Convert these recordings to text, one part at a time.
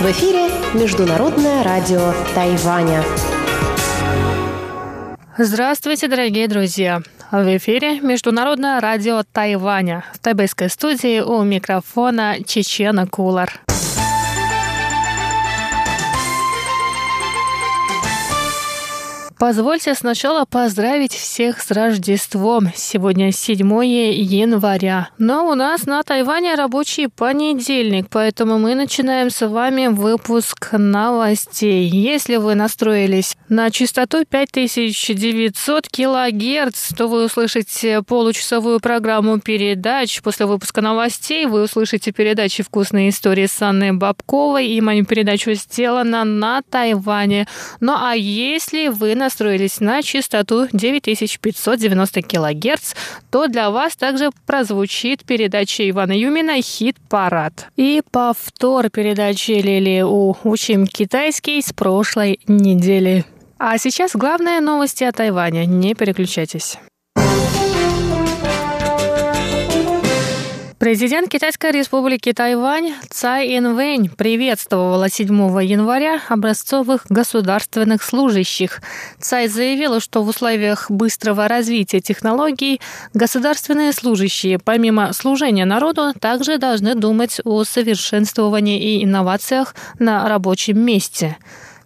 В эфире Международное радио Тайваня. Здравствуйте, дорогие друзья! В эфире Международное радио Тайваня. В тайбэйской студии у микрофона Чечена Кулар. Позвольте сначала поздравить всех с Рождеством. Сегодня 7 января. Но у нас на Тайване рабочий понедельник, поэтому мы начинаем с вами выпуск новостей. Если вы настроились на частоту 5900 килогерц, то вы услышите получасовую программу передач. После выпуска новостей вы услышите передачи «Вкусные истории» с Анной Бабковой и мою передачу «Сделано на Тайване». Ну а если вы на настроились на частоту 9590 кГц, то для вас также прозвучит передача Ивана Юмина «Хит-парад». И повтор передачи Лили У «Учим китайский» с прошлой недели. А сейчас главные новости о Тайване. Не переключайтесь. Президент Китайской республики Тайвань Цай Инвэнь приветствовала 7 января образцовых государственных служащих. Цай заявила, что в условиях быстрого развития технологий государственные служащие, помимо служения народу, также должны думать о совершенствовании и инновациях на рабочем месте.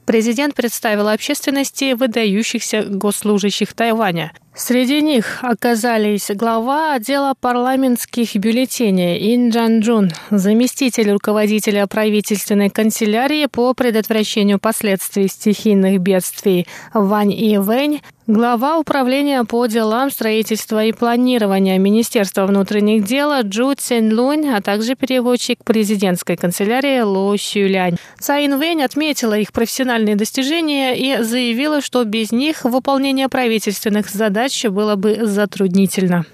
Президент представил общественности выдающихся госслужащих Тайваня. Среди них оказались глава отдела парламентских бюллетеней Ин Джан Джун, заместитель руководителя правительственной канцелярии по предотвращению последствий стихийных бедствий Вань И Вэнь, Глава управления по делам строительства и планирования Министерства внутренних дел Джу Цин Лунь, а также переводчик президентской канцелярии Ло Сюлянь. Цаин Вэнь отметила их профессиональные достижения и заявила, что без них выполнение правительственных задач было бы затруднительно.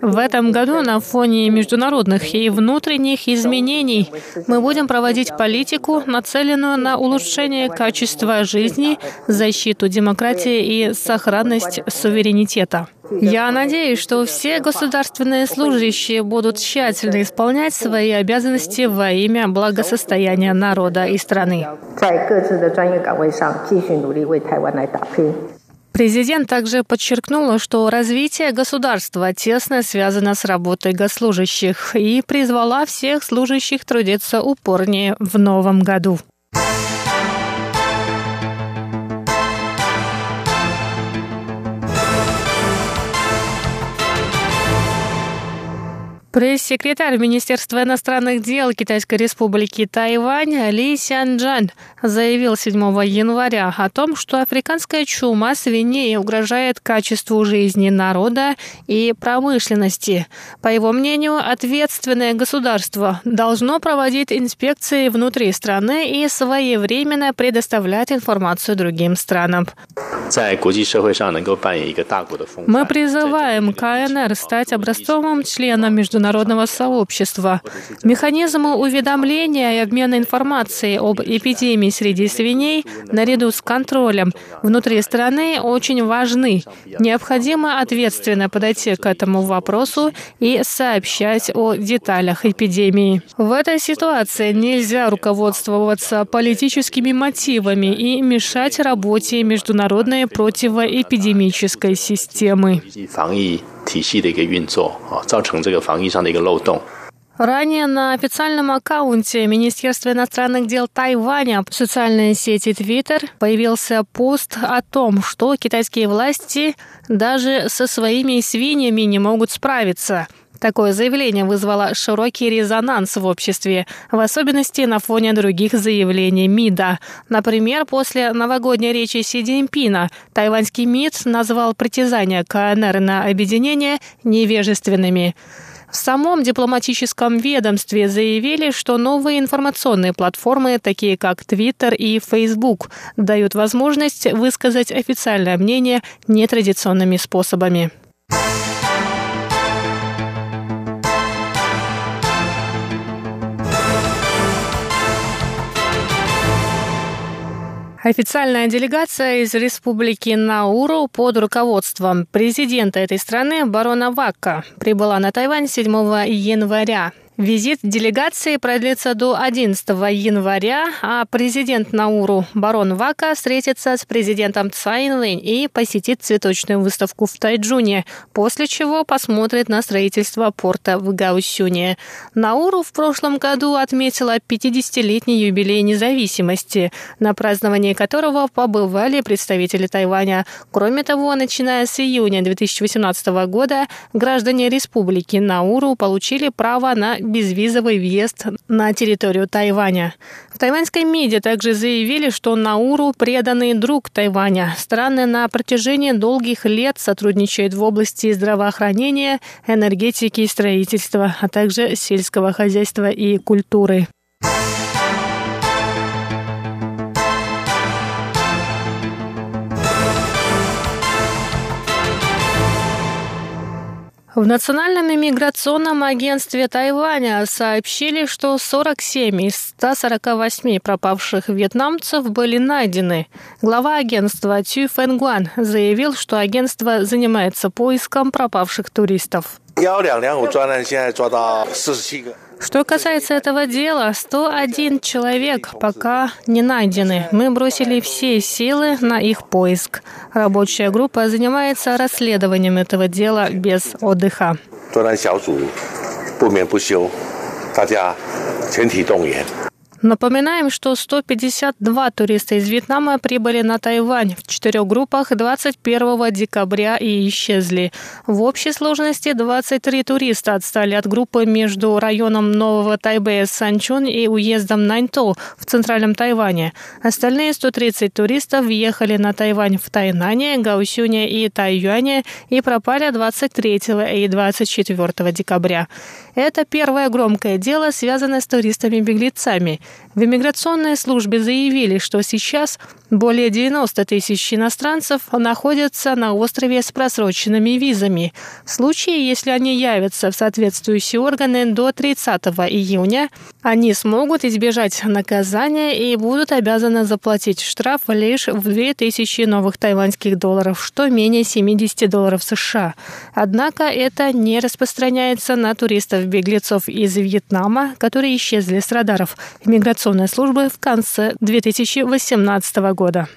В этом году на фоне международных и внутренних изменений мы будем проводить политику, нацеленную на улучшение качества жизни, защиту демократии и сохранность суверенитета. Я надеюсь, что все государственные служащие будут тщательно исполнять свои обязанности во имя благосостояния народа и страны. Президент также подчеркнул, что развитие государства тесно связано с работой госслужащих и призвала всех служащих трудиться упорнее в новом году. Пресс-секретарь Министерства иностранных дел Китайской республики Тайвань Ли Сянджан заявил 7 января о том, что африканская чума свиней угрожает качеству жизни народа и промышленности. По его мнению, ответственное государство должно проводить инспекции внутри страны и своевременно предоставлять информацию другим странам. Мы призываем КНР стать образцовым членом международного международного сообщества. Механизмы уведомления и обмена информацией об эпидемии среди свиней наряду с контролем внутри страны очень важны. Необходимо ответственно подойти к этому вопросу и сообщать о деталях эпидемии. В этой ситуации нельзя руководствоваться политическими мотивами и мешать работе международной противоэпидемической системы. 体系的一个运作啊，造成这个防疫上的一个漏洞。Ранее на официальном аккаунте Министерства иностранных дел Тайваня в социальной сети Twitter появился пост о том, что китайские власти даже со своими свиньями не могут справиться – Такое заявление вызвало широкий резонанс в обществе, в особенности на фоне других заявлений МИДа. Например, после новогодней речи Си Цзиньпина тайваньский МИД назвал притязания КНР на объединение невежественными. В самом дипломатическом ведомстве заявили, что новые информационные платформы, такие как Twitter и Facebook, дают возможность высказать официальное мнение нетрадиционными способами. Официальная делегация из Республики Науру под руководством президента этой страны барона Вакка прибыла на Тайвань 7 января. Визит делегации продлится до 11 января, а президент Науру барон Вака встретится с президентом Цайн Линь и посетит цветочную выставку в Тайджуне, после чего посмотрит на строительство порта в Гаусюне. Науру в прошлом году отметила 50-летний юбилей независимости, на праздновании которого побывали представители Тайваня. Кроме того, начиная с июня 2018 года граждане республики Науру получили право на безвизовый въезд на территорию Тайваня. В тайваньской медиа также заявили, что Науру – преданный друг Тайваня. Страны на протяжении долгих лет сотрудничают в области здравоохранения, энергетики и строительства, а также сельского хозяйства и культуры. В Национальном иммиграционном агентстве Тайваня сообщили, что 47 из 148 пропавших вьетнамцев были найдены. Глава агентства Цю Фэнгуан заявил, что агентство занимается поиском пропавших туристов. Что касается этого дела, 101 человек пока не найдены. Мы бросили все силы на их поиск. Рабочая группа занимается расследованием этого дела без отдыха. 不眠不休，大家全体动员。 Напоминаем, что 152 туриста из Вьетнама прибыли на Тайвань в четырех группах 21 декабря и исчезли. В общей сложности 23 туриста отстали от группы между районом Нового Тайбэя Санчун и уездом Наньтоу в центральном Тайване. Остальные 130 туристов въехали на Тайвань в Тайнане, Гаусюне и Тайюане и пропали 23 и 24 декабря. Это первое громкое дело, связанное с туристами-беглецами. В иммиграционной службе заявили, что сейчас более 90 тысяч иностранцев находятся на острове с просроченными визами. В случае, если они явятся в соответствующие органы до 30 июня, они смогут избежать наказания и будут обязаны заплатить штраф лишь в 2000 новых тайваньских долларов, что менее 70 долларов США. Однако это не распространяется на туристов-беглецов из Вьетнама, которые исчезли с радаров иммиграционной службы в конце 2018 года.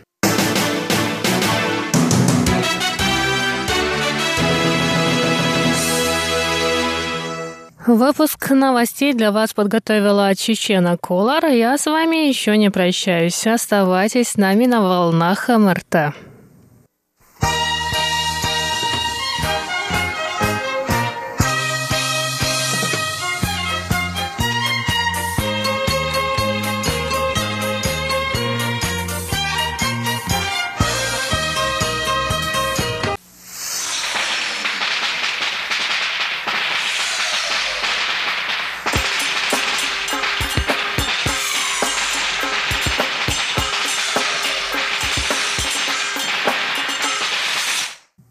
Выпуск новостей для вас подготовила Чечена Колар. Я с вами еще не прощаюсь. Оставайтесь с нами на волнах МРТ.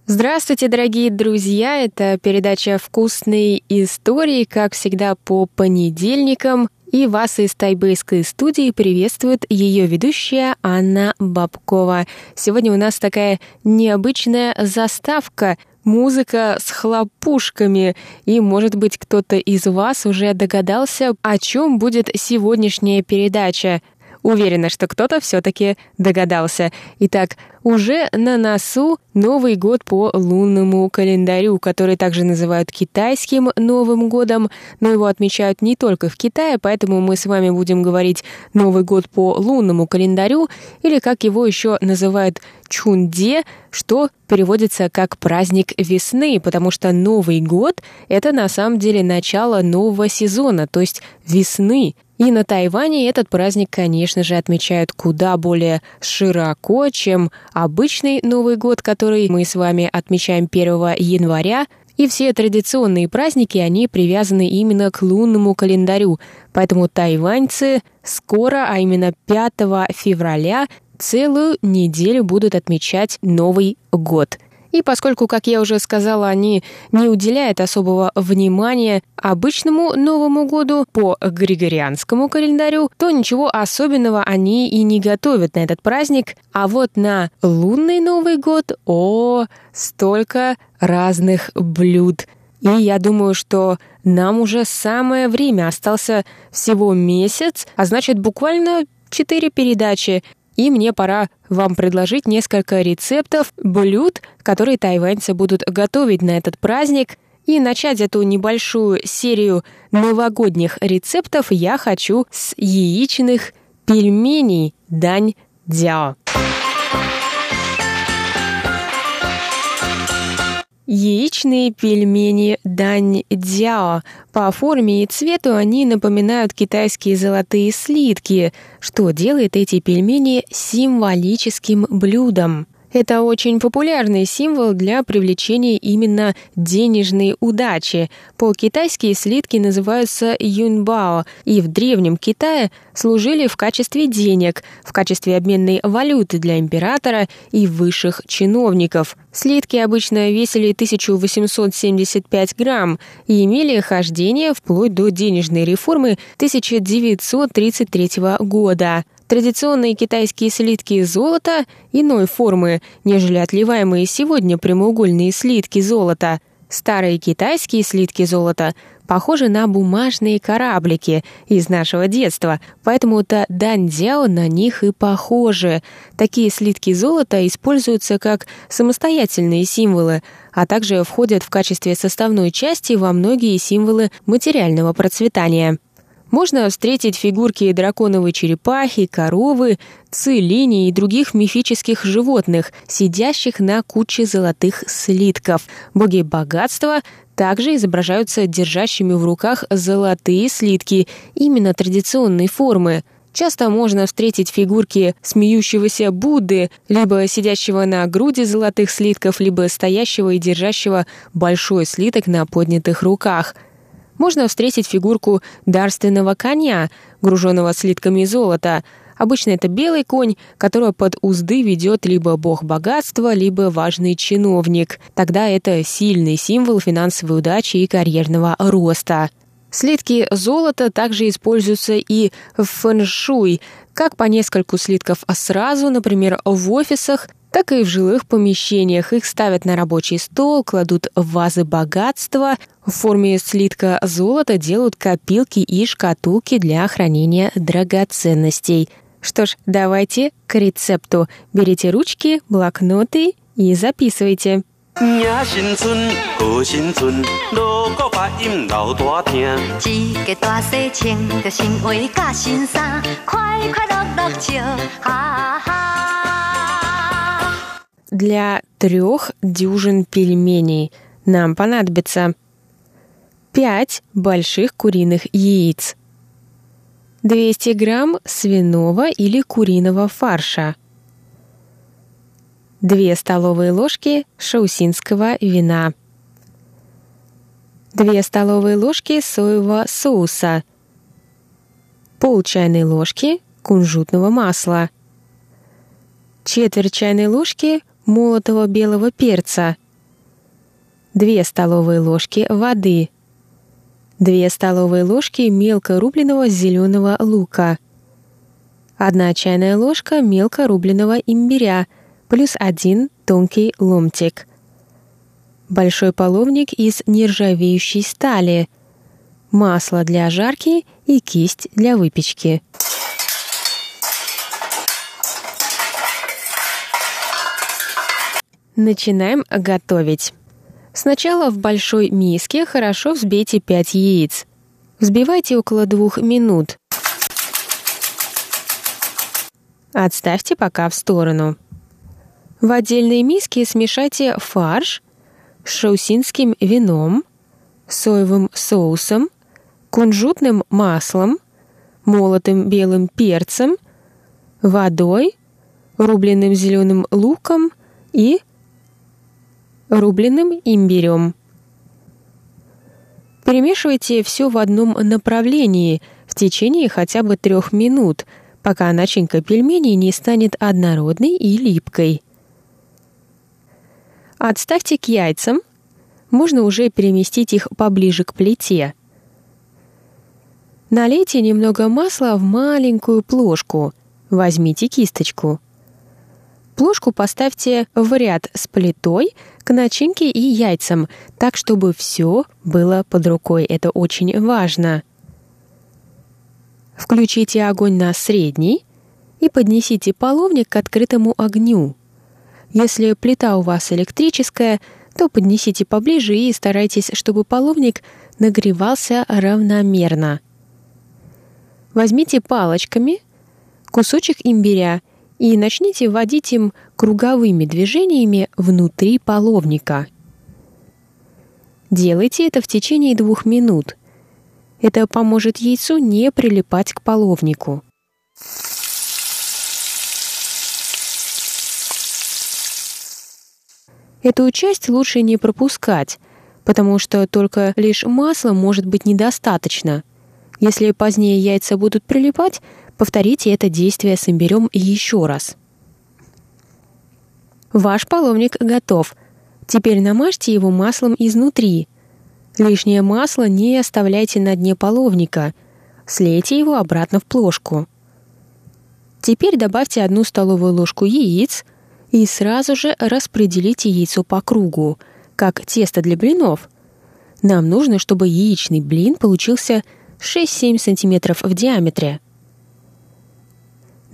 Здравствуйте, дорогие друзья! Это передача «Вкусные истории», как всегда, по понедельникам. И вас из тайбэйской студии приветствует ее ведущая Анна Бабкова. Сегодня у нас такая необычная заставка музыка с хлопушками. И, может быть, кто-то из вас уже догадался, о чем будет сегодняшняя передача. Уверена, что кто-то все-таки догадался. Итак, уже на носу Новый год по лунному календарю, который также называют китайским Новым годом, но его отмечают не только в Китае, поэтому мы с вами будем говорить Новый год по лунному календарю, или как его еще называют Чунде, что переводится как праздник весны, потому что Новый год — это на самом деле начало нового сезона, то есть весны. И на Тайване этот праздник, конечно же, отмечают куда более широко, чем обычный Новый год, который мы с вами отмечаем 1 января. И все традиционные праздники, они привязаны именно к лунному календарю. Поэтому тайваньцы скоро, а именно 5 февраля, целую неделю будут отмечать Новый год. И поскольку, как я уже сказала, они не уделяют особого внимания обычному Новому году по григорианскому календарю, то ничего особенного они и не готовят на этот праздник. А вот на лунный Новый год, о, столько разных блюд. И я думаю, что нам уже самое время. Остался всего месяц, а значит буквально четыре передачи и мне пора вам предложить несколько рецептов блюд, которые тайваньцы будут готовить на этот праздник. И начать эту небольшую серию новогодних рецептов я хочу с яичных пельменей дань дяо. Яичные пельмени дань дяо. По форме и цвету они напоминают китайские золотые слитки, что делает эти пельмени символическим блюдом. Это очень популярный символ для привлечения именно денежной удачи. По-китайски слитки называются юнбао, и в Древнем Китае служили в качестве денег, в качестве обменной валюты для императора и высших чиновников. Слитки обычно весили 1875 грамм и имели хождение вплоть до денежной реформы 1933 года. Традиционные китайские слитки золота иной формы, нежели отливаемые сегодня прямоугольные слитки золота. Старые китайские слитки золота похожи на бумажные кораблики из нашего детства, поэтому-то даньдзяо на них и похожи. Такие слитки золота используются как самостоятельные символы, а также входят в качестве составной части во многие символы материального процветания. Можно встретить фигурки драконовой черепахи, коровы, цилини и других мифических животных, сидящих на куче золотых слитков. Боги богатства также изображаются держащими в руках золотые слитки, именно традиционной формы. Часто можно встретить фигурки смеющегося Будды, либо сидящего на груди золотых слитков, либо стоящего и держащего большой слиток на поднятых руках – можно встретить фигурку дарственного коня, груженного слитками золота. Обычно это белый конь, которого под узды ведет либо бог богатства, либо важный чиновник. Тогда это сильный символ финансовой удачи и карьерного роста. Слитки золота также используются и в фэншуй, как по нескольку слитков сразу, например, в офисах, так и в жилых помещениях. Их ставят на рабочий стол, кладут в вазы богатства. В форме слитка золота делают копилки и шкатулки для хранения драгоценностей. Что ж, давайте к рецепту. Берите ручки, блокноты и записывайте. 迎新春，贺新春，锣鼓发音老大听。一家大细穿着新袜甲新衫，快快乐乐笑，哈哈。 Для трех дюжин пельменей. Нам понадобится 5 больших куриных яиц, 200 грамм свиного или куриного фарша, 2 столовые ложки шаусинского вина, 2 столовые ложки соевого соуса, пол чайной ложки кунжутного масла, четверть чайной ложки молотого белого перца, 2 столовые ложки воды, 2 столовые ложки мелко рубленого зеленого лука, 1 чайная ложка мелко рубленого имбиря, плюс 1 тонкий ломтик, большой половник из нержавеющей стали, масло для жарки и кисть для выпечки. Начинаем готовить. Сначала в большой миске хорошо взбейте 5 яиц. Взбивайте около 2 минут. Отставьте пока в сторону. В отдельной миске смешайте фарш с шаусинским вином, соевым соусом, кунжутным маслом, молотым белым перцем, водой, рубленным зеленым луком и рубленым имбирем. Перемешивайте все в одном направлении в течение хотя бы трех минут, пока начинка пельменей не станет однородной и липкой. Отставьте к яйцам. Можно уже переместить их поближе к плите. Налейте немного масла в маленькую плошку. Возьмите кисточку. Плошку поставьте в ряд с плитой к начинке и яйцам, так чтобы все было под рукой. Это очень важно. Включите огонь на средний и поднесите половник к открытому огню. Если плита у вас электрическая, то поднесите поближе и старайтесь, чтобы половник нагревался равномерно. Возьмите палочками кусочек имбиря и начните вводить им круговыми движениями внутри половника. Делайте это в течение двух минут. Это поможет яйцу не прилипать к половнику. Эту часть лучше не пропускать, потому что только лишь масла может быть недостаточно. Если позднее яйца будут прилипать, повторите это действие с имбирем еще раз. Ваш половник готов. Теперь намажьте его маслом изнутри. Лишнее масло не оставляйте на дне половника. Слейте его обратно в плошку. Теперь добавьте одну столовую ложку яиц – и сразу же распределите яйцо по кругу, как тесто для блинов. Нам нужно, чтобы яичный блин получился 6-7 см в диаметре.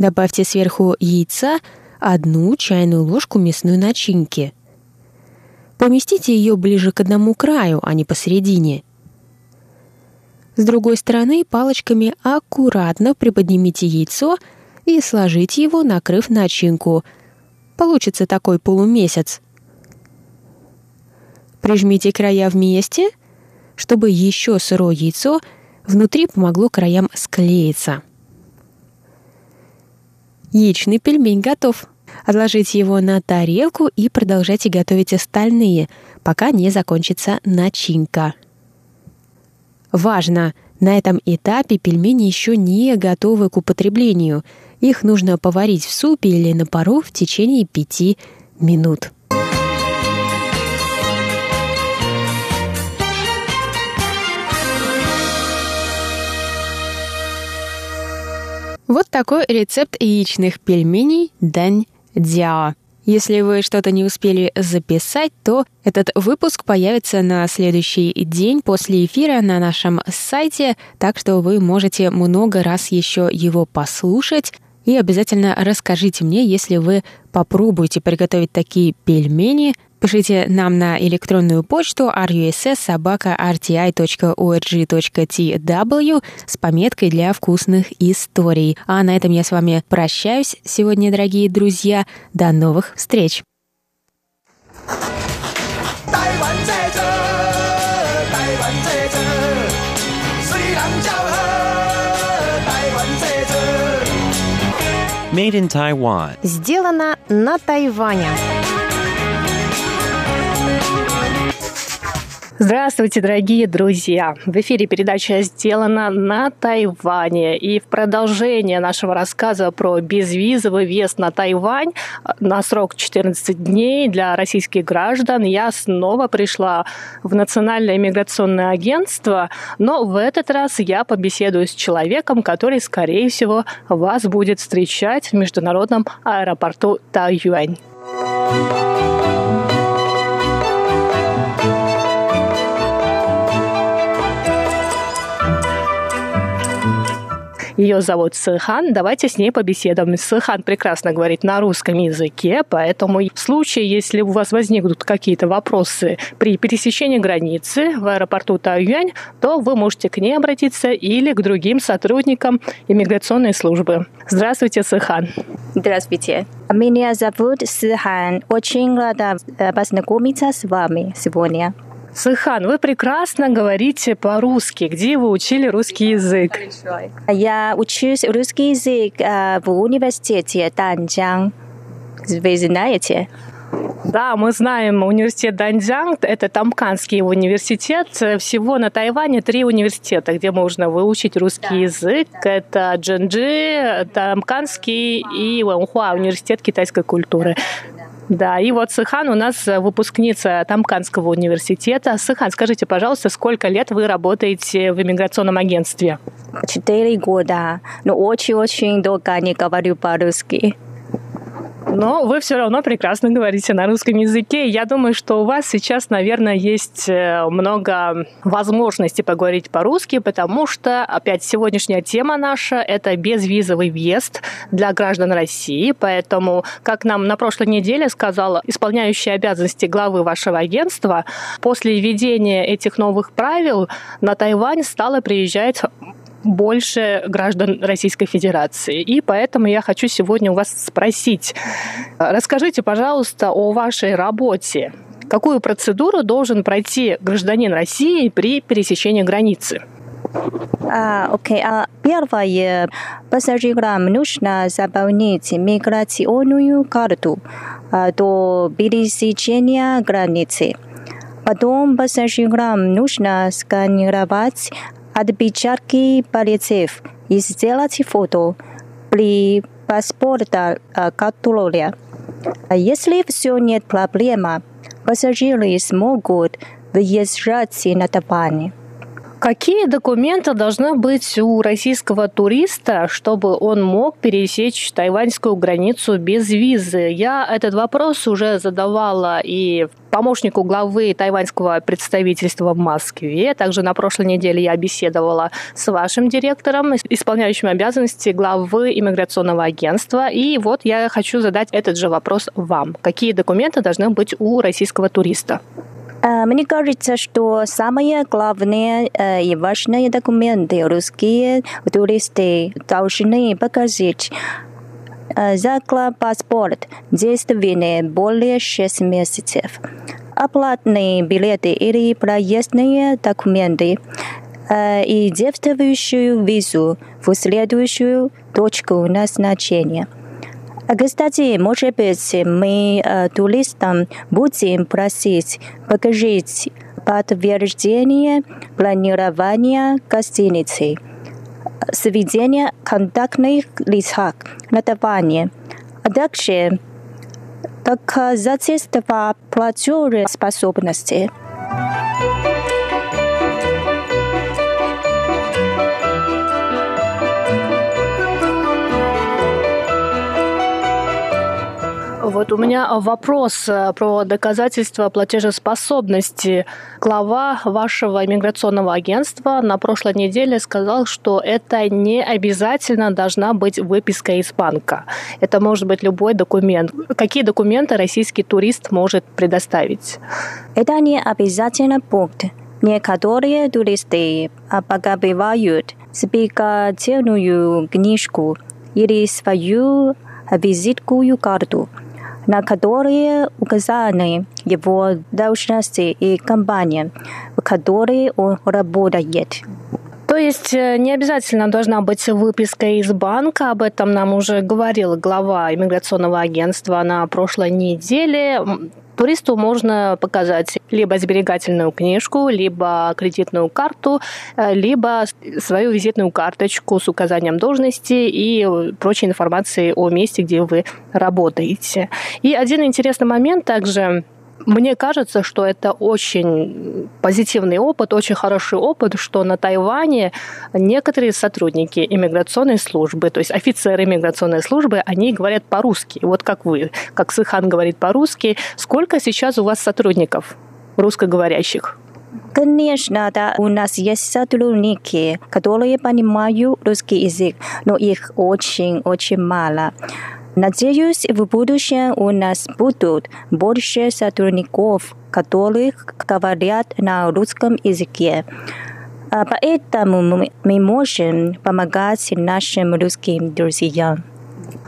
Добавьте сверху яйца одну чайную ложку мясной начинки. Поместите ее ближе к одному краю, а не посередине. С другой стороны палочками аккуратно приподнимите яйцо и сложите его, накрыв начинку – Получится такой полумесяц. Прижмите края вместе, чтобы еще сырое яйцо внутри помогло краям склеиться. Яичный пельмень готов. Отложите его на тарелку и продолжайте готовить остальные, пока не закончится начинка. Важно! На этом этапе пельмени еще не готовы к употреблению – их нужно поварить в супе или на пару в течение пяти минут. Вот такой рецепт яичных пельменей дань дяо. Если вы что-то не успели записать, то этот выпуск появится на следующий день после эфира на нашем сайте, так что вы можете много раз еще его послушать. И обязательно расскажите мне, если вы попробуете приготовить такие пельмени. Пишите нам на электронную почту russ.rti.org.tw с пометкой для вкусных историй. А на этом я с вами прощаюсь сегодня, дорогие друзья. До новых встреч! 台湾这这， Made in Taiwan. Сделано на Тайване. Здравствуйте, дорогие друзья! В эфире передача «Сделана на Тайване». И в продолжение нашего рассказа про безвизовый въезд на Тайвань на срок 14 дней для российских граждан я снова пришла в Национальное иммиграционное агентство, но в этот раз я побеседую с человеком, который, скорее всего, вас будет встречать в международном аэропорту Тайюань. Ее зовут Сыхан. Давайте с ней побеседуем. Сыхан прекрасно говорит на русском языке, поэтому в случае, если у вас возникнут какие-то вопросы при пересечении границы в аэропорту Тайюань, то вы можете к ней обратиться или к другим сотрудникам иммиграционной службы. Здравствуйте, Сыхан. Здравствуйте. Меня зовут Сыхан. Очень рада э, познакомиться с вами сегодня. Сыхан, вы прекрасно говорите по-русски. Где вы учили русский язык? Я учусь русский язык э, в университете Данджан. Вы знаете? Да, мы знаем университет Даньцзян, это Тамканский университет. Всего на Тайване три университета, где можно выучить русский да. язык. Это Джинджи, Тамканский и Вэнхуа, университет китайской культуры. Да, и вот Сыхан у нас выпускница Тамканского университета. Сыхан, скажите, пожалуйста, сколько лет вы работаете в иммиграционном агентстве? Четыре года, но очень-очень долго не говорю по-русски. Но вы все равно прекрасно говорите на русском языке. Я думаю, что у вас сейчас, наверное, есть э, много возможностей поговорить по-русски, потому что, опять, сегодняшняя тема наша – это безвизовый въезд для граждан России. Поэтому, как нам на прошлой неделе сказала исполняющая обязанности главы вашего агентства, после введения этих новых правил на Тайвань стало приезжать больше граждан Российской Федерации. И поэтому я хочу сегодня у вас спросить, расскажите, пожалуйста, о вашей работе. Какую процедуру должен пройти гражданин России при пересечении границы? А, окей. А первое, пассажирам нужно заполнить миграционную карту а, до пересечения границы. Потом пассажирам нужно сканировать отпечатки пальцев и сделать фото при паспорта контроле. Если все нет проблемы, пассажиры смогут выезжать на Тайвань. Какие документы должны быть у российского туриста, чтобы он мог пересечь тайваньскую границу без визы? Я этот вопрос уже задавала и помощнику главы тайваньского представительства в Москве. Также на прошлой неделе я беседовала с вашим директором, исполняющим обязанности главы иммиграционного агентства. И вот я хочу задать этот же вопрос вам. Какие документы должны быть у российского туриста? Э, мне кажется, что самые главные э, и важные документы русские туристы должны показать. Э, заклад паспорт действенный более 6 месяцев. Оплатные билеты или проездные документы. И действующую визу в следующую точку назначения – кстати, может быть, мы э, туристам будем просить покажите подтверждение планирования гостиницы, сведения контактных лицах на Тайване, а также доказательства платежеспособности. Вот у меня вопрос э, про доказательства платежеспособности. Глава вашего иммиграционного агентства на прошлой неделе сказал, что это не обязательно должна быть выписка из банка. Это может быть любой документ. Какие документы российский турист может предоставить? Это не обязательно пункт. Некоторые туристы поговаривают спекативную книжку или свою визитную карту – на которые указаны его должности и компания, в которой он работает. То есть э, не обязательно должна быть выписка из банка, об этом нам уже говорил глава иммиграционного агентства на прошлой неделе. Туристу можно показать либо сберегательную книжку, либо кредитную карту, э, либо свою визитную карточку с указанием должности и прочей информацией о месте, где вы работаете. И один интересный момент также мне кажется, что это очень позитивный опыт, очень хороший опыт, что на Тайване некоторые сотрудники иммиграционной службы, то есть офицеры иммиграционной службы, они говорят по-русски. Вот как вы, как Сыхан говорит по-русски. Сколько сейчас у вас сотрудников русскоговорящих? Конечно, да, у нас есть сотрудники, которые понимают русский язык, но их очень-очень мало. Надеюсь, в будущем у нас будут больше сотрудников, которых говорят на русском языке. Поэтому мы можем помогать нашим русским друзьям.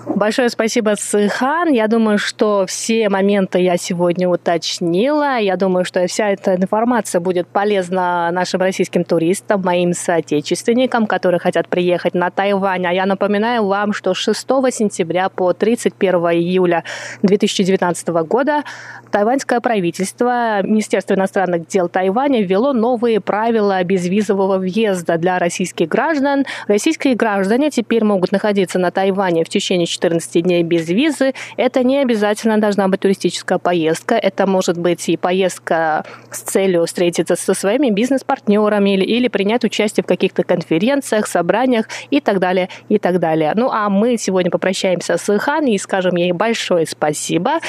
Большое спасибо, Сыхан. Я думаю, что все моменты я сегодня уточнила. Я думаю, что вся эта информация будет полезна нашим российским туристам, моим соотечественникам, которые хотят приехать на Тайвань. А я напоминаю вам, что 6 сентября по 31 июля 2019 года тайваньское правительство, Министерство иностранных дел Тайваня ввело новые правила безвизового въезда для российских граждан. Российские граждане теперь могут находиться на Тайване в течение 14 дней без визы. Это не обязательно должна быть туристическая поездка. Это может быть и поездка с целью встретиться со своими бизнес-партнерами или, или принять участие в каких-то конференциях, собраниях и так далее, и так далее. Ну, а мы сегодня попрощаемся с Хан и скажем ей большое спасибо.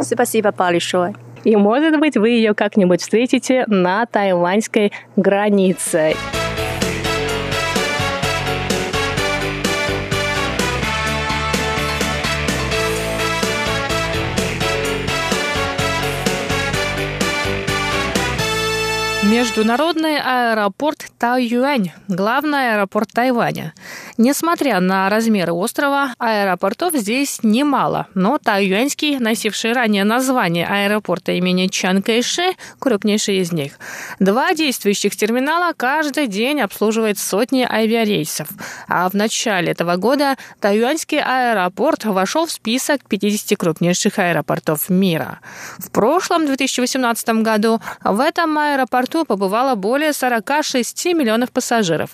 Спасибо большое. И, может быть, вы ее как-нибудь встретите на тайваньской границе. Международный аэропорт Тайюань – главный аэропорт Тайваня. Несмотря на размеры острова, аэропортов здесь немало, но Тайюаньский, носивший ранее название аэропорта имени Чан Кайши, крупнейший из них. Два действующих терминала каждый день обслуживает сотни авиарейсов. А в начале этого года Тайюаньский аэропорт вошел в список 50 крупнейших аэропортов мира. В прошлом 2018 году в этом аэропорту аэропорту побывало более 46 миллионов пассажиров.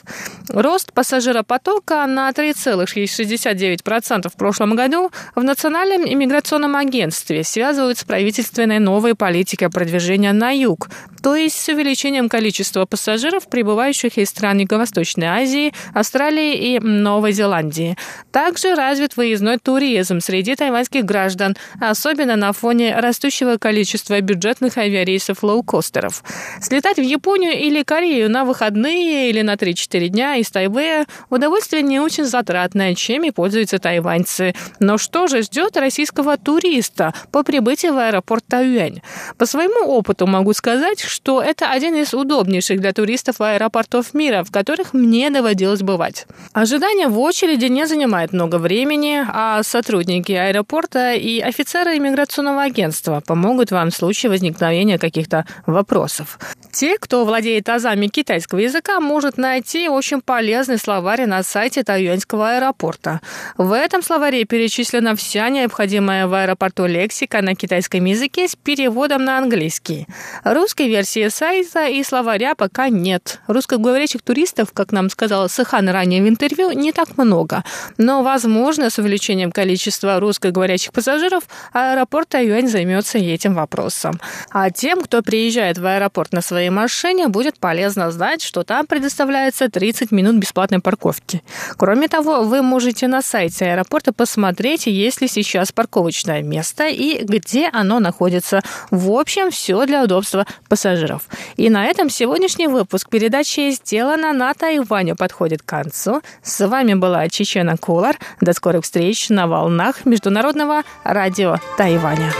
Рост пассажиропотока на 3,69% в прошлом году в Национальном иммиграционном агентстве связывают с правительственной новой политикой продвижения на юг, то есть с увеличением количества пассажиров, прибывающих из стран Юго-Восточной Азии, Австралии и Новой Зеландии. Также развит выездной туризм среди тайваньских граждан, особенно на фоне растущего количества бюджетных авиарейсов лоукостеров. Слетать Слетать в Японию или Корею на выходные или на 3-4 дня из Тайбэя удовольствие не очень затратное, чем и пользуются тайваньцы. Но что же ждет российского туриста по прибытии в аэропорт Тайюань? По своему опыту могу сказать, что это один из удобнейших для туристов аэропортов мира, в которых мне доводилось бывать. Ожидание в очереди не занимает много времени, а сотрудники аэропорта и офицеры иммиграционного агентства помогут вам в случае возникновения каких-то вопросов. Те, кто владеет азами китайского языка, может найти очень полезный словарь на сайте Тайюаньского аэропорта. В этом словаре перечислена вся необходимая в аэропорту лексика на китайском языке с переводом на английский. Русской версии сайта и словаря пока нет. Русскоговорящих туристов, как нам сказала Сыхан ранее в интервью, не так много. Но, возможно, с увеличением количества русскоговорящих пассажиров аэропорт Тайюань займется этим вопросом. А тем, кто приезжает в аэропорт на своей своей машине, будет полезно знать, что там предоставляется 30 минут бесплатной парковки. Кроме того, вы можете на сайте аэропорта посмотреть, есть ли сейчас парковочное место и где оно находится. В общем, все для удобства пассажиров. И на этом сегодняшний выпуск передачи «Сделано на Тайване» подходит к концу. С вами была Чечена Кулар. До скорых встреч на волнах Международного радио Тайваня.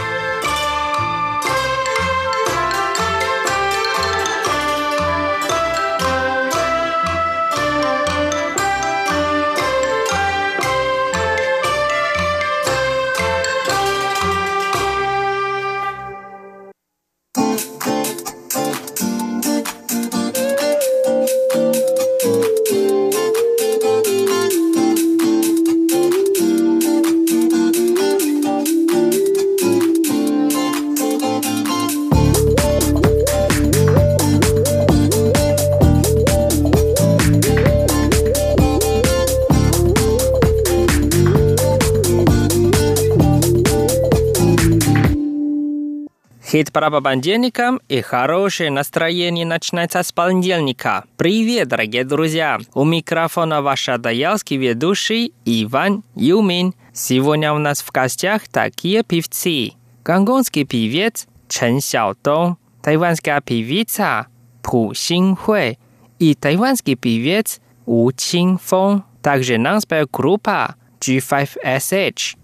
Хит понедельникам и хорошее настроение начинается с понедельника. Привет, дорогие друзья! У микрофона ваш адаялский ведущий Иван Юмин. Сегодня у нас в гостях такие певцы. Гонконгский певец Чен Сяодong, тайванская певица Пу Синхуэй и тайванский певец У Чинфeng. Также нам споет группа G5SH.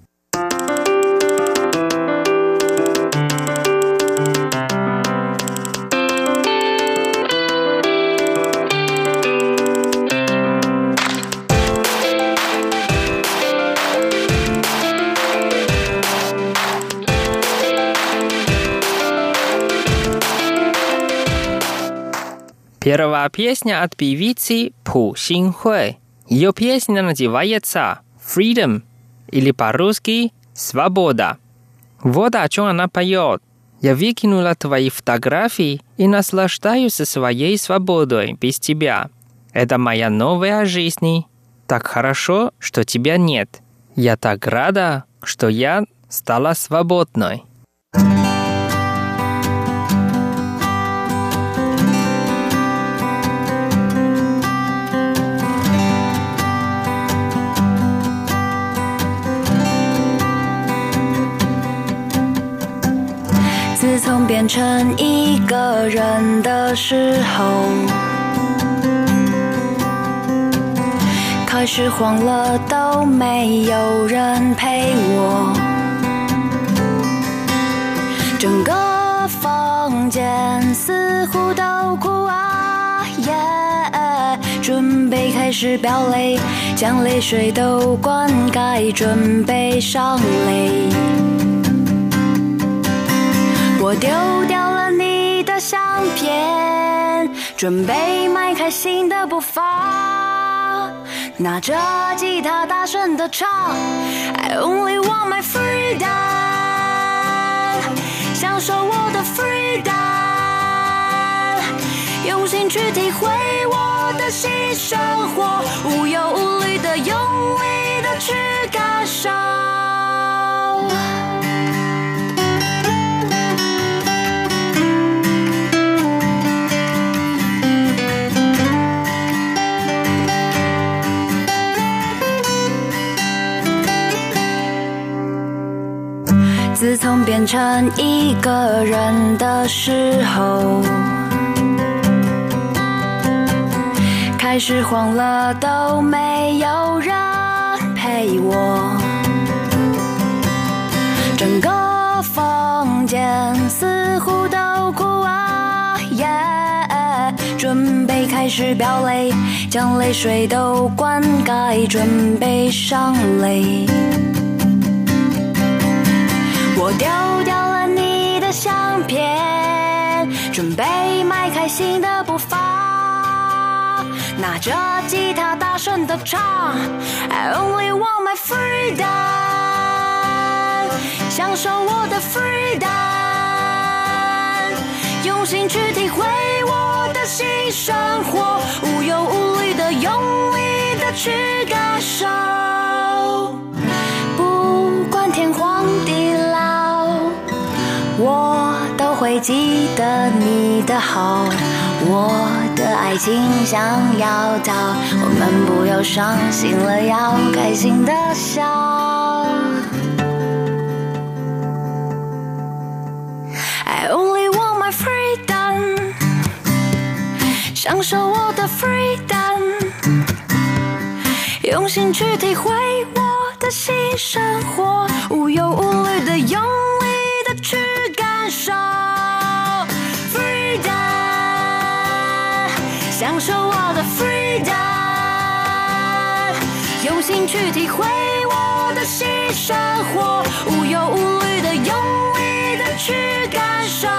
Первая песня от певицы Пу Синхуэй. Ее песня называется «Freedom» или по-русски «Свобода». Вот о чем она поет. Я выкинула твои фотографии и наслаждаюсь своей свободой без тебя. Это моя новая жизнь. Так хорошо, что тебя нет. Я так рада, что я стала свободной. “自从变成一个人的时候，开始慌了，都没有人陪我。整个房间似乎都哭啊耶，准备开始飙泪，将泪水都灌溉，准备上泪。我丢掉了你的相片，准备迈开新的步伐，拿着吉他大声的唱，I only want my freedom，享受我的 freedom，用心去体会我的新生活，无忧无虑的用力的去感受。自从变成一个人的时候，开始慌了，都没有人陪我。整个房间似乎都哭啊耶，准备开始飙泪，将泪水都灌溉，准备上泪。我丢掉了你的相片，准备迈开新的步伐，拿着吉他大声的唱，I only want my freedom，享受我的 freedom，用心去体会我的新生活，无忧无虑的用力的去感受，会记得你的好，我的爱情想要逃，我们不要伤心了，要开心的笑。I only want my freedom，享受我的 freedom，用心去体会我的新生活，无忧无虑的用力的去感受享受我的 freedom，用心去体会我的新生活，无忧无虑的用力的去感受。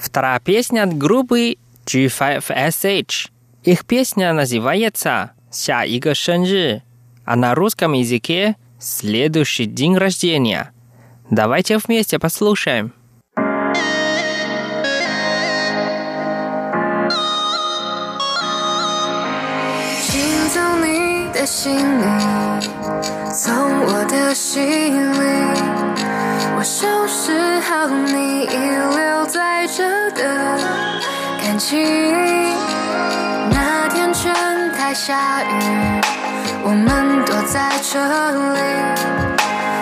Вторая песня от группы G5SH. Их песня называется «Ся Иго Шенжи», а на русском языке «Следующий день рождения». Давайте вместе послушаем. 请从你的心里，从我的心里， 我收拾好你遗留在这的感情。那天全台下雨，我们躲在这里。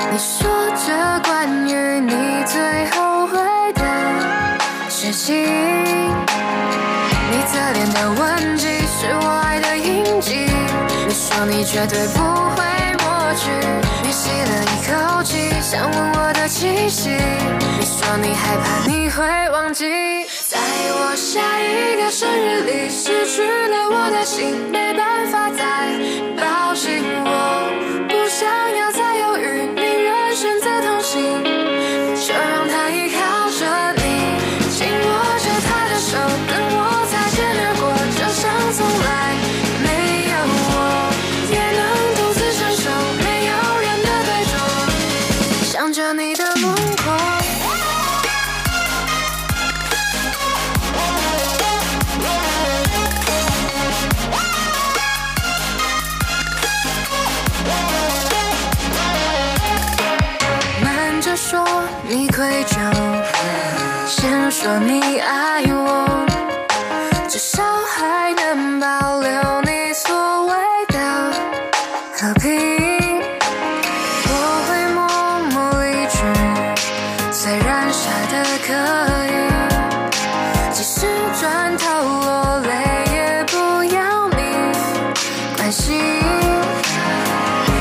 你说着关于你最后悔的事情。你侧脸的吻迹是我爱的印记。你说你绝对不会过去。你吸了一口气，想闻我的气息。你说你害怕你会忘记，在我下一个生日里失去了我的心，没办法再抱紧我，说你爱我，至少还能保留你所谓的和平。我会默默离去，虽然傻的可以，即使转头落泪，也不要你关心。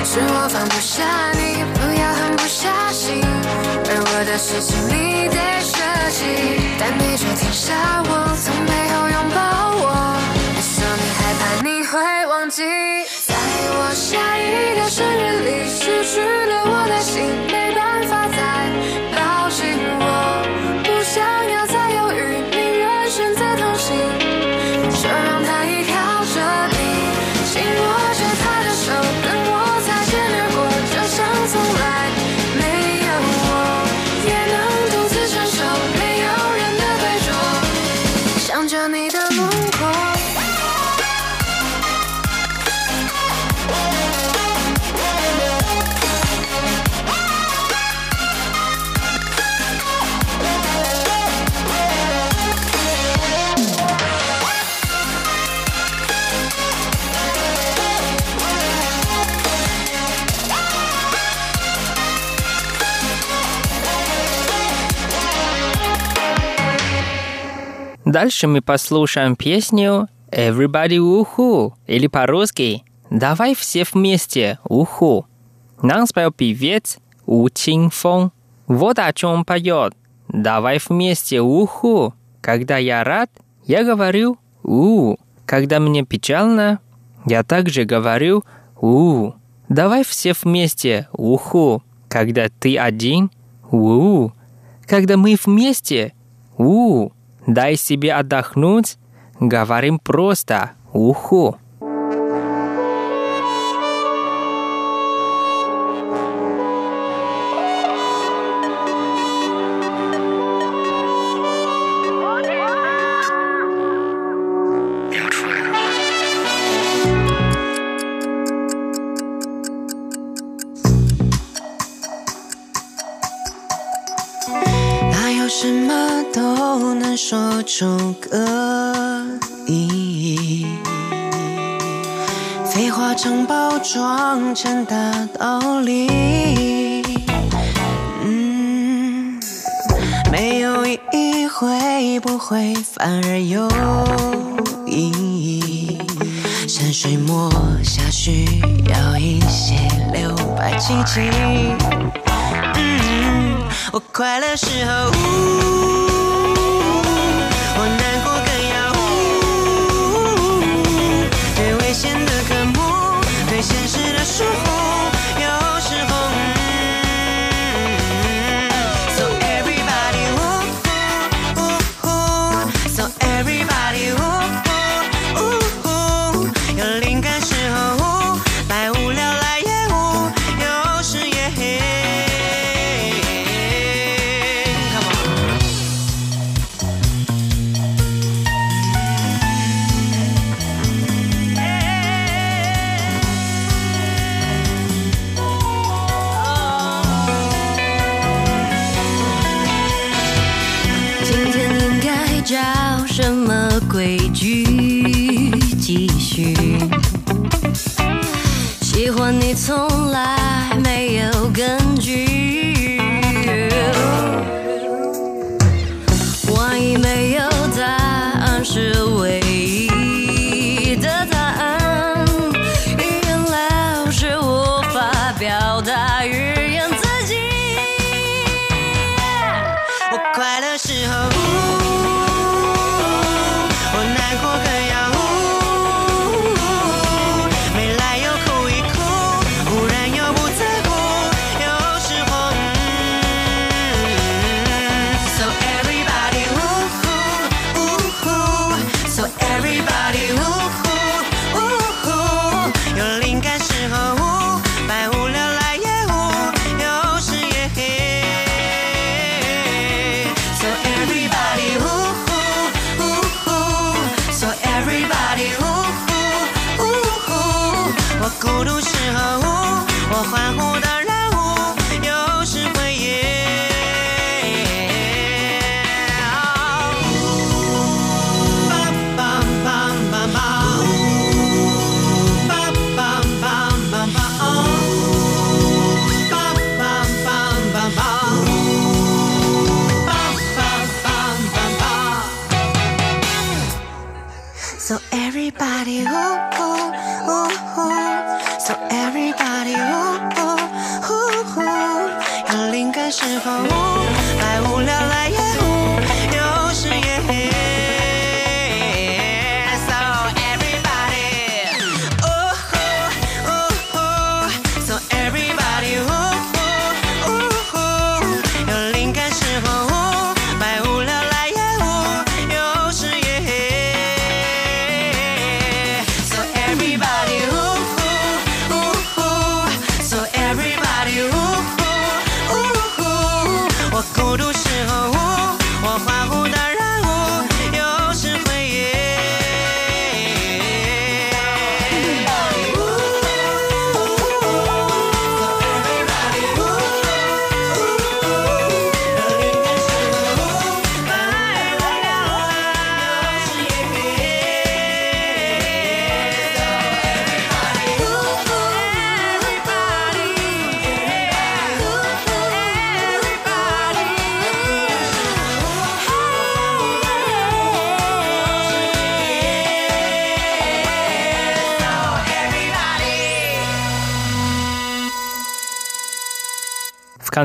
是我放不下你，不要狠不下心，而我的事情你。但你却停下我，从背后拥抱我。你说你害怕你会忘记，Дальше мы послушаем песню Everybody Уху или по-русски Давай все вместе Уху. Нам спел певец У Фон. Вот о чем поет. Давай вместе Уху. Когда я рад, я говорю У. Когда мне печально, я также говорю У. Давай все вместе Уху. Когда ты один, У. Когда мы вместе, У. Дай себе отдохнуть, говорим просто уху. 喜欢你从来没有跟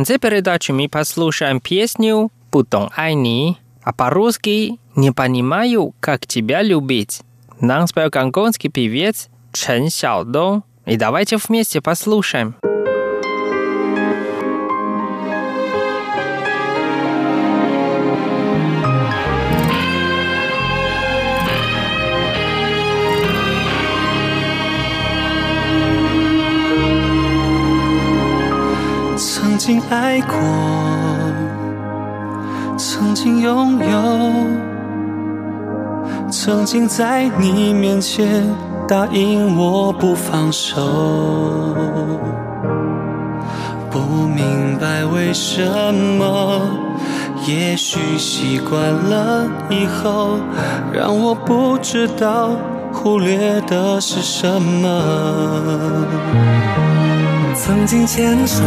конце передачи мы послушаем песню «Путон Айни», а по-русски «Не понимаю, как тебя любить». Нам спел гонконгский певец Чен Сяодong. И давайте вместе послушаем. 曾经爱过，曾经拥有，曾经在你面前答应我不放手。不明白为什么，也许习惯了以后，让我不知道忽略的是什么。曾经牵手，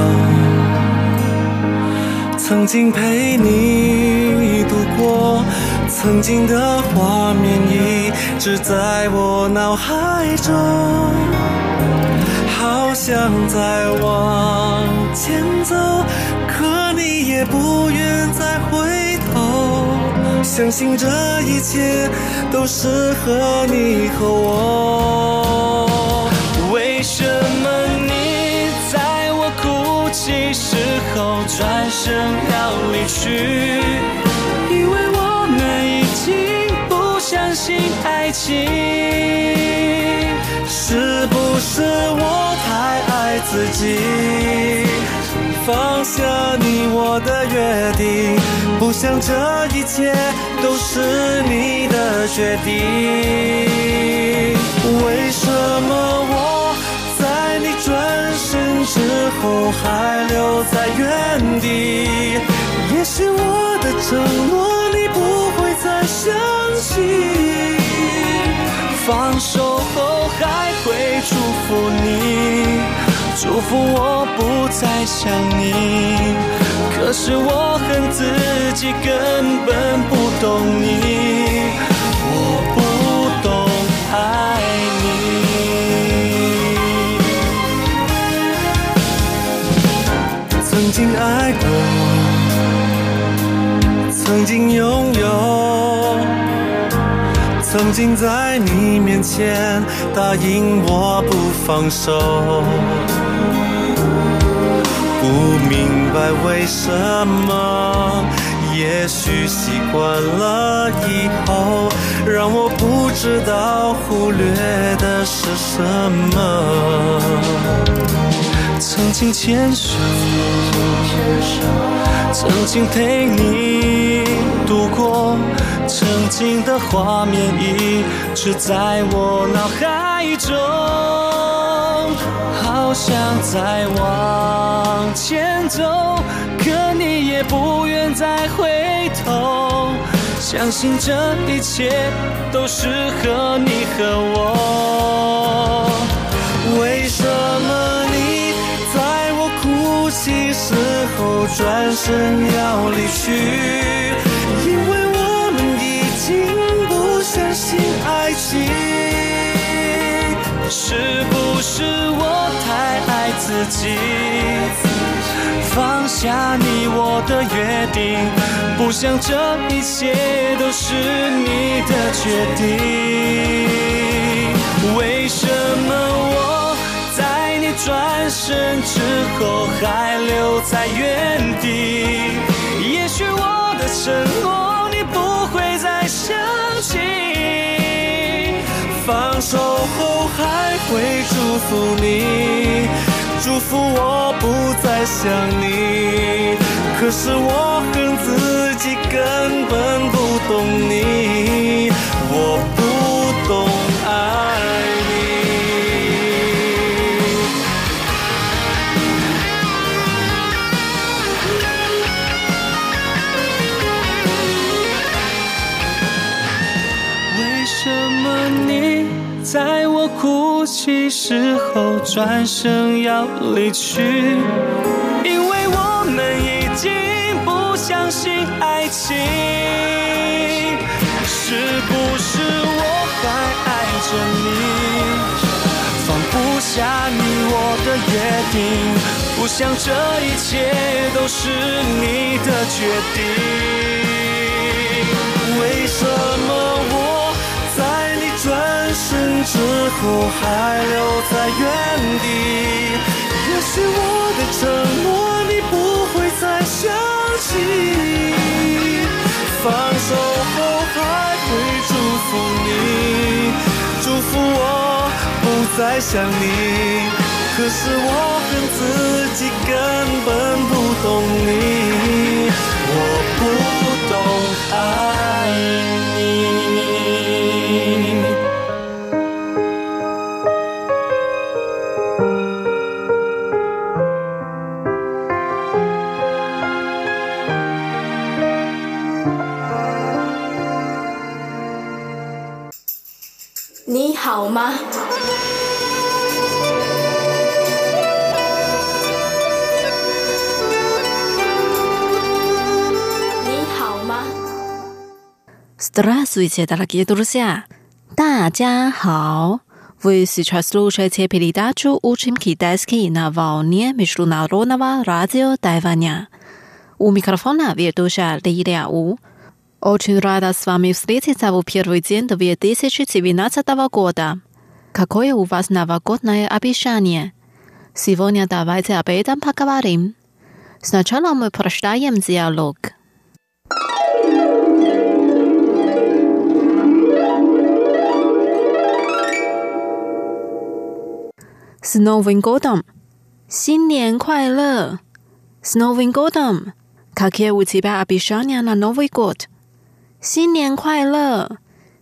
曾经陪你度过，曾经的画面一直在我脑海中，好想再往前走，可你也不愿再回头。相信这一切都适合你和我。都转身要离去？因为我们已经不相信爱情。是不是我太爱自己？放下你我的约定，不想这一切都是你的决定。为什么我后还留在原地？也许我的承诺你不会再相信。放手后还会祝福你，祝福我不再想你。可是我恨自己根本不懂你，曾经爱过，曾经拥有。曾经在你面前答应我不放手，不明白为什么，也许习惯了以后，让我不知道忽略的是什么。曾经牵手，曾经陪你度过，曾经的画面一直在我脑海中，好想再往前走，可你也不愿再回头。相信这一切都适合你和我。为什么息时候转身要离去因为我们已经不相信爱情是不是我太爱自己放下你我的约定不想这一切都是你的决定为什么我转身之后还留在原地？也许我的承诺你不会再想起。放手后还会祝福你，祝福我不再想你。可是我恨自己根本不懂你，我不哭泣时候转身要离去？因为我们已经不相信爱情。是不是我还爱着你？放不下你我的约定，不想这一切都是你的决定。为什么我在转身之后还留在原地？也许我的承诺你不会再想起。放手后还会祝福你，祝福我不再想你。可是我恨自己根本不懂你，我不懂爱好吗？你好吗？ Здравствуйте, дорогие друзья! 大家好! Вы сейчас слушаете передачу «Учим китайский на волне Международного радио Тайваня». У микрофона ведущая Лилия У. Очень рада с вами встретиться в первый день 2019 года. Какое у вас новогодное обещание? Сегодня давайте об этом поговорим. Сначала мы прочитаем диалог. С Новым годом! 新年快乐！С Новым годом! Какие у тебя обещания на Новый год? 新年快乐！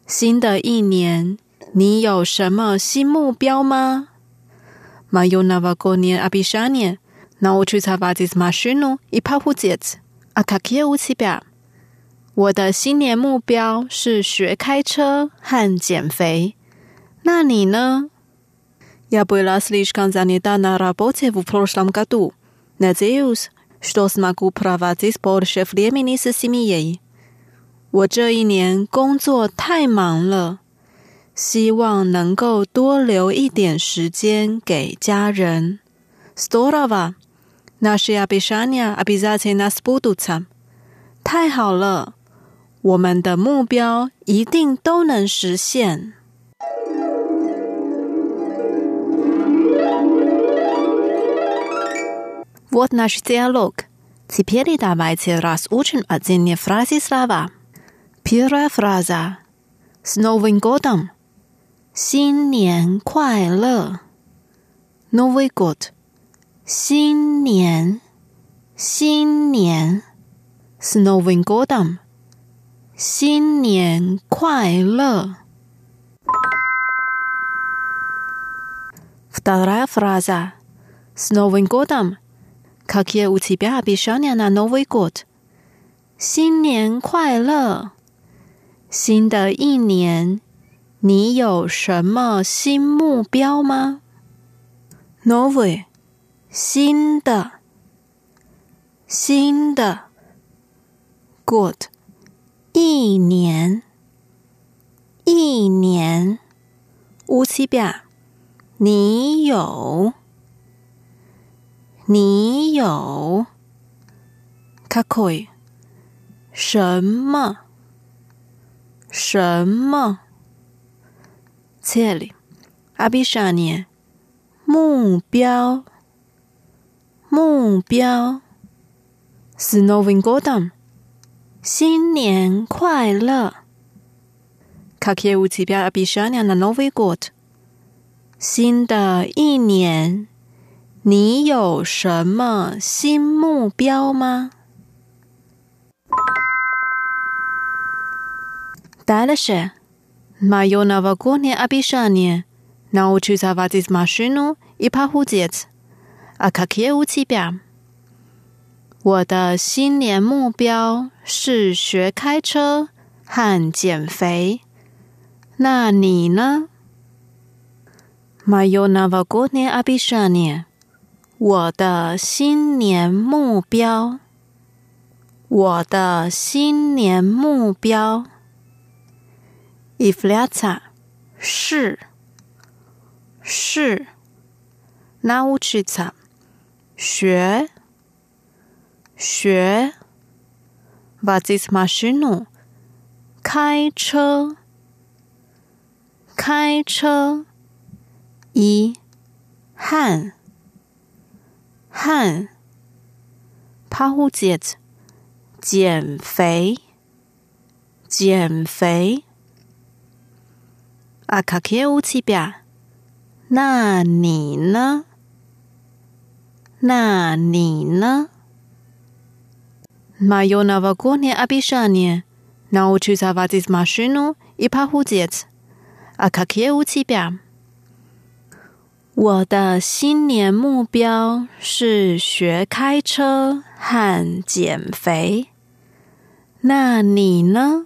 新的一年，你有什么新目标吗？Мое новогоднее обещание – научиться водить машину и похудеть. А какие у тебя? 我的新年目标是学开车和减肥。那你呢？Я была слишком занята на работе в прошлом году. Надеюсь, что смогу проводить больше времени с семьей. 我这一年工作太忙了，希望能够多留一点时间给家人。Здорово! Наши обещания обязательно сбудутся. 太好了，我们的目标一定都能实现。Вот наш диалог. Теперь давайте разучим отдельные фразы слова. Первая фраза. С Новым годом! 新年快乐！Новый год. 新年，新年，С Новым годом！新年快乐！Вторая фраза. С Новым годом! Какие у тебя обещания на Новый год? 新年快乐！ 新的一年，你有什么新目标吗？Новый，新的，新的，Good，一年，一年，У тебя，你有， 你有какой什么 什么？切里，阿比沙尼，目标，目标 snowinggodon 新年快乐。卡克无指标，阿比沙尼亚的 Novi God。新的一年，你有什么新目标吗？？Дальше. Мое новогоднее обещание – научиться водить машину и похудеть. А какие у тебя? 我的新年目标是学开车和减肥。那你呢？Мое новогоднее обещание，我的新年目标，我的新年目标。 Ifleta 是是 nauchica 学学 v a z i s m a s h i n o 开车开车一汉汉 p a h u j i t 减肥减肥。减肥a k a k e u c i b a 那你呢？那你呢？Mayo novогоднее обещание научиться водить машину и похудеть. А какие у тебя? 我的新年目标是学开车和减肥。那你呢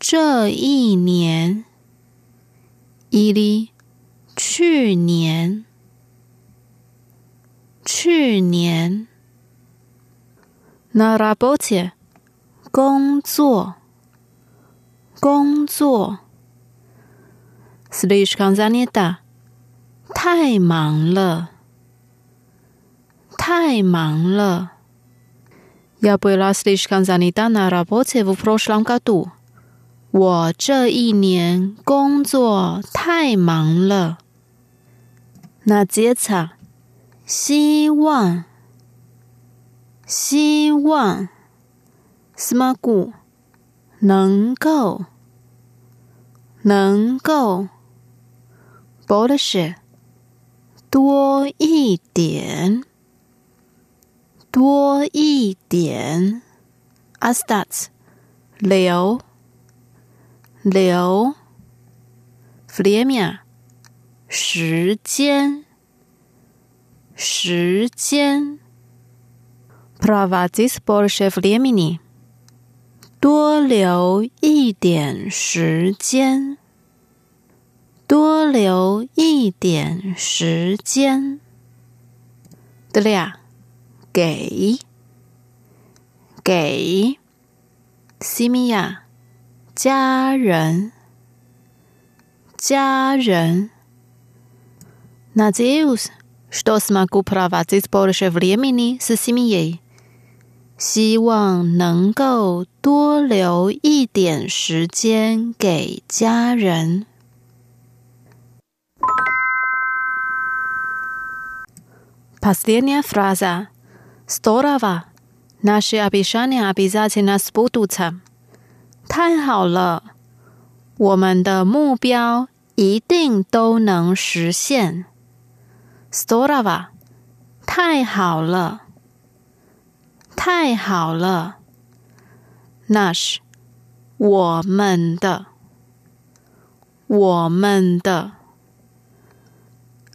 这一年，или 去年，去年，на работе。工作，工作，слишком занята，太忙了，太忙了。Я была слишком занята на работе в прошлом году。 我这一年工作太忙了。那姐桑希望希望 smuggle 能够能够薄的是多一点多一点。阿斯达斯留留 f r e m i 时间，时间 p r o v a t i s b o r s h e f r e m i n i 多留一点时间，多留一点时间。得了呀，给，给 s i m i a 家人家人。Надеюсь, что смогу проводить больше времени с семьей. 希望能够多留一点时间给家人。Последняя фраза. Здорово. Наши обещания обязательно сбудутся. 太好了，我们的目标一定都能实现。Storava，太好了，太好了。Nash，我们的，我们的。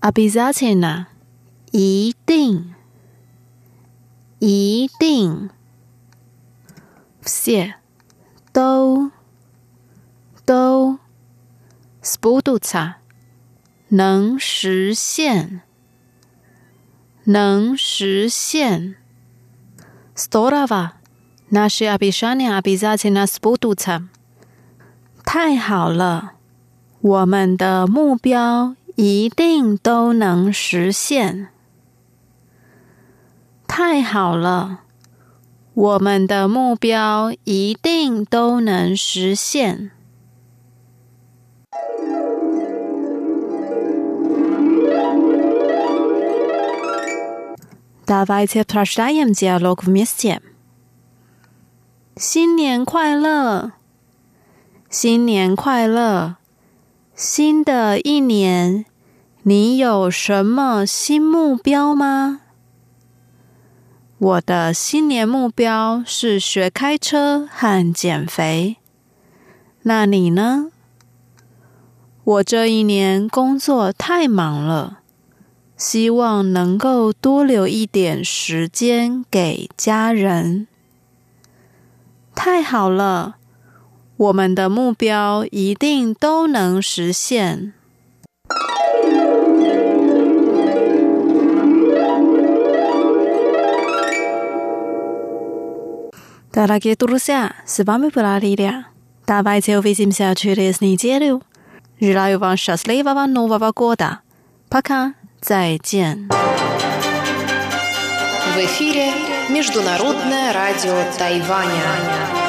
Abizatina，一定，一定。谢。都都，spuduta 能实现，能实现，stora va nashia apishani apizatena spuduta，太好了，我们的目标一定都能实现，太好了。我们的目标一定都能实现。Давайте прочитаем диалог вместе. 新年快乐！新年快乐！新的一年，你有什么新目标吗？ 我的新年目标是学开车和减肥。那你呢？我这一年工作太忙了，希望能够多留一点时间给家人。太好了！我们的目标一定都能实现。Дорогие друзья, с вами была Лилия. Давайте увидимся через неделю. Желаю вам счастливого Нового года. Пока. 再见。В эфире Международное радио Тайваня.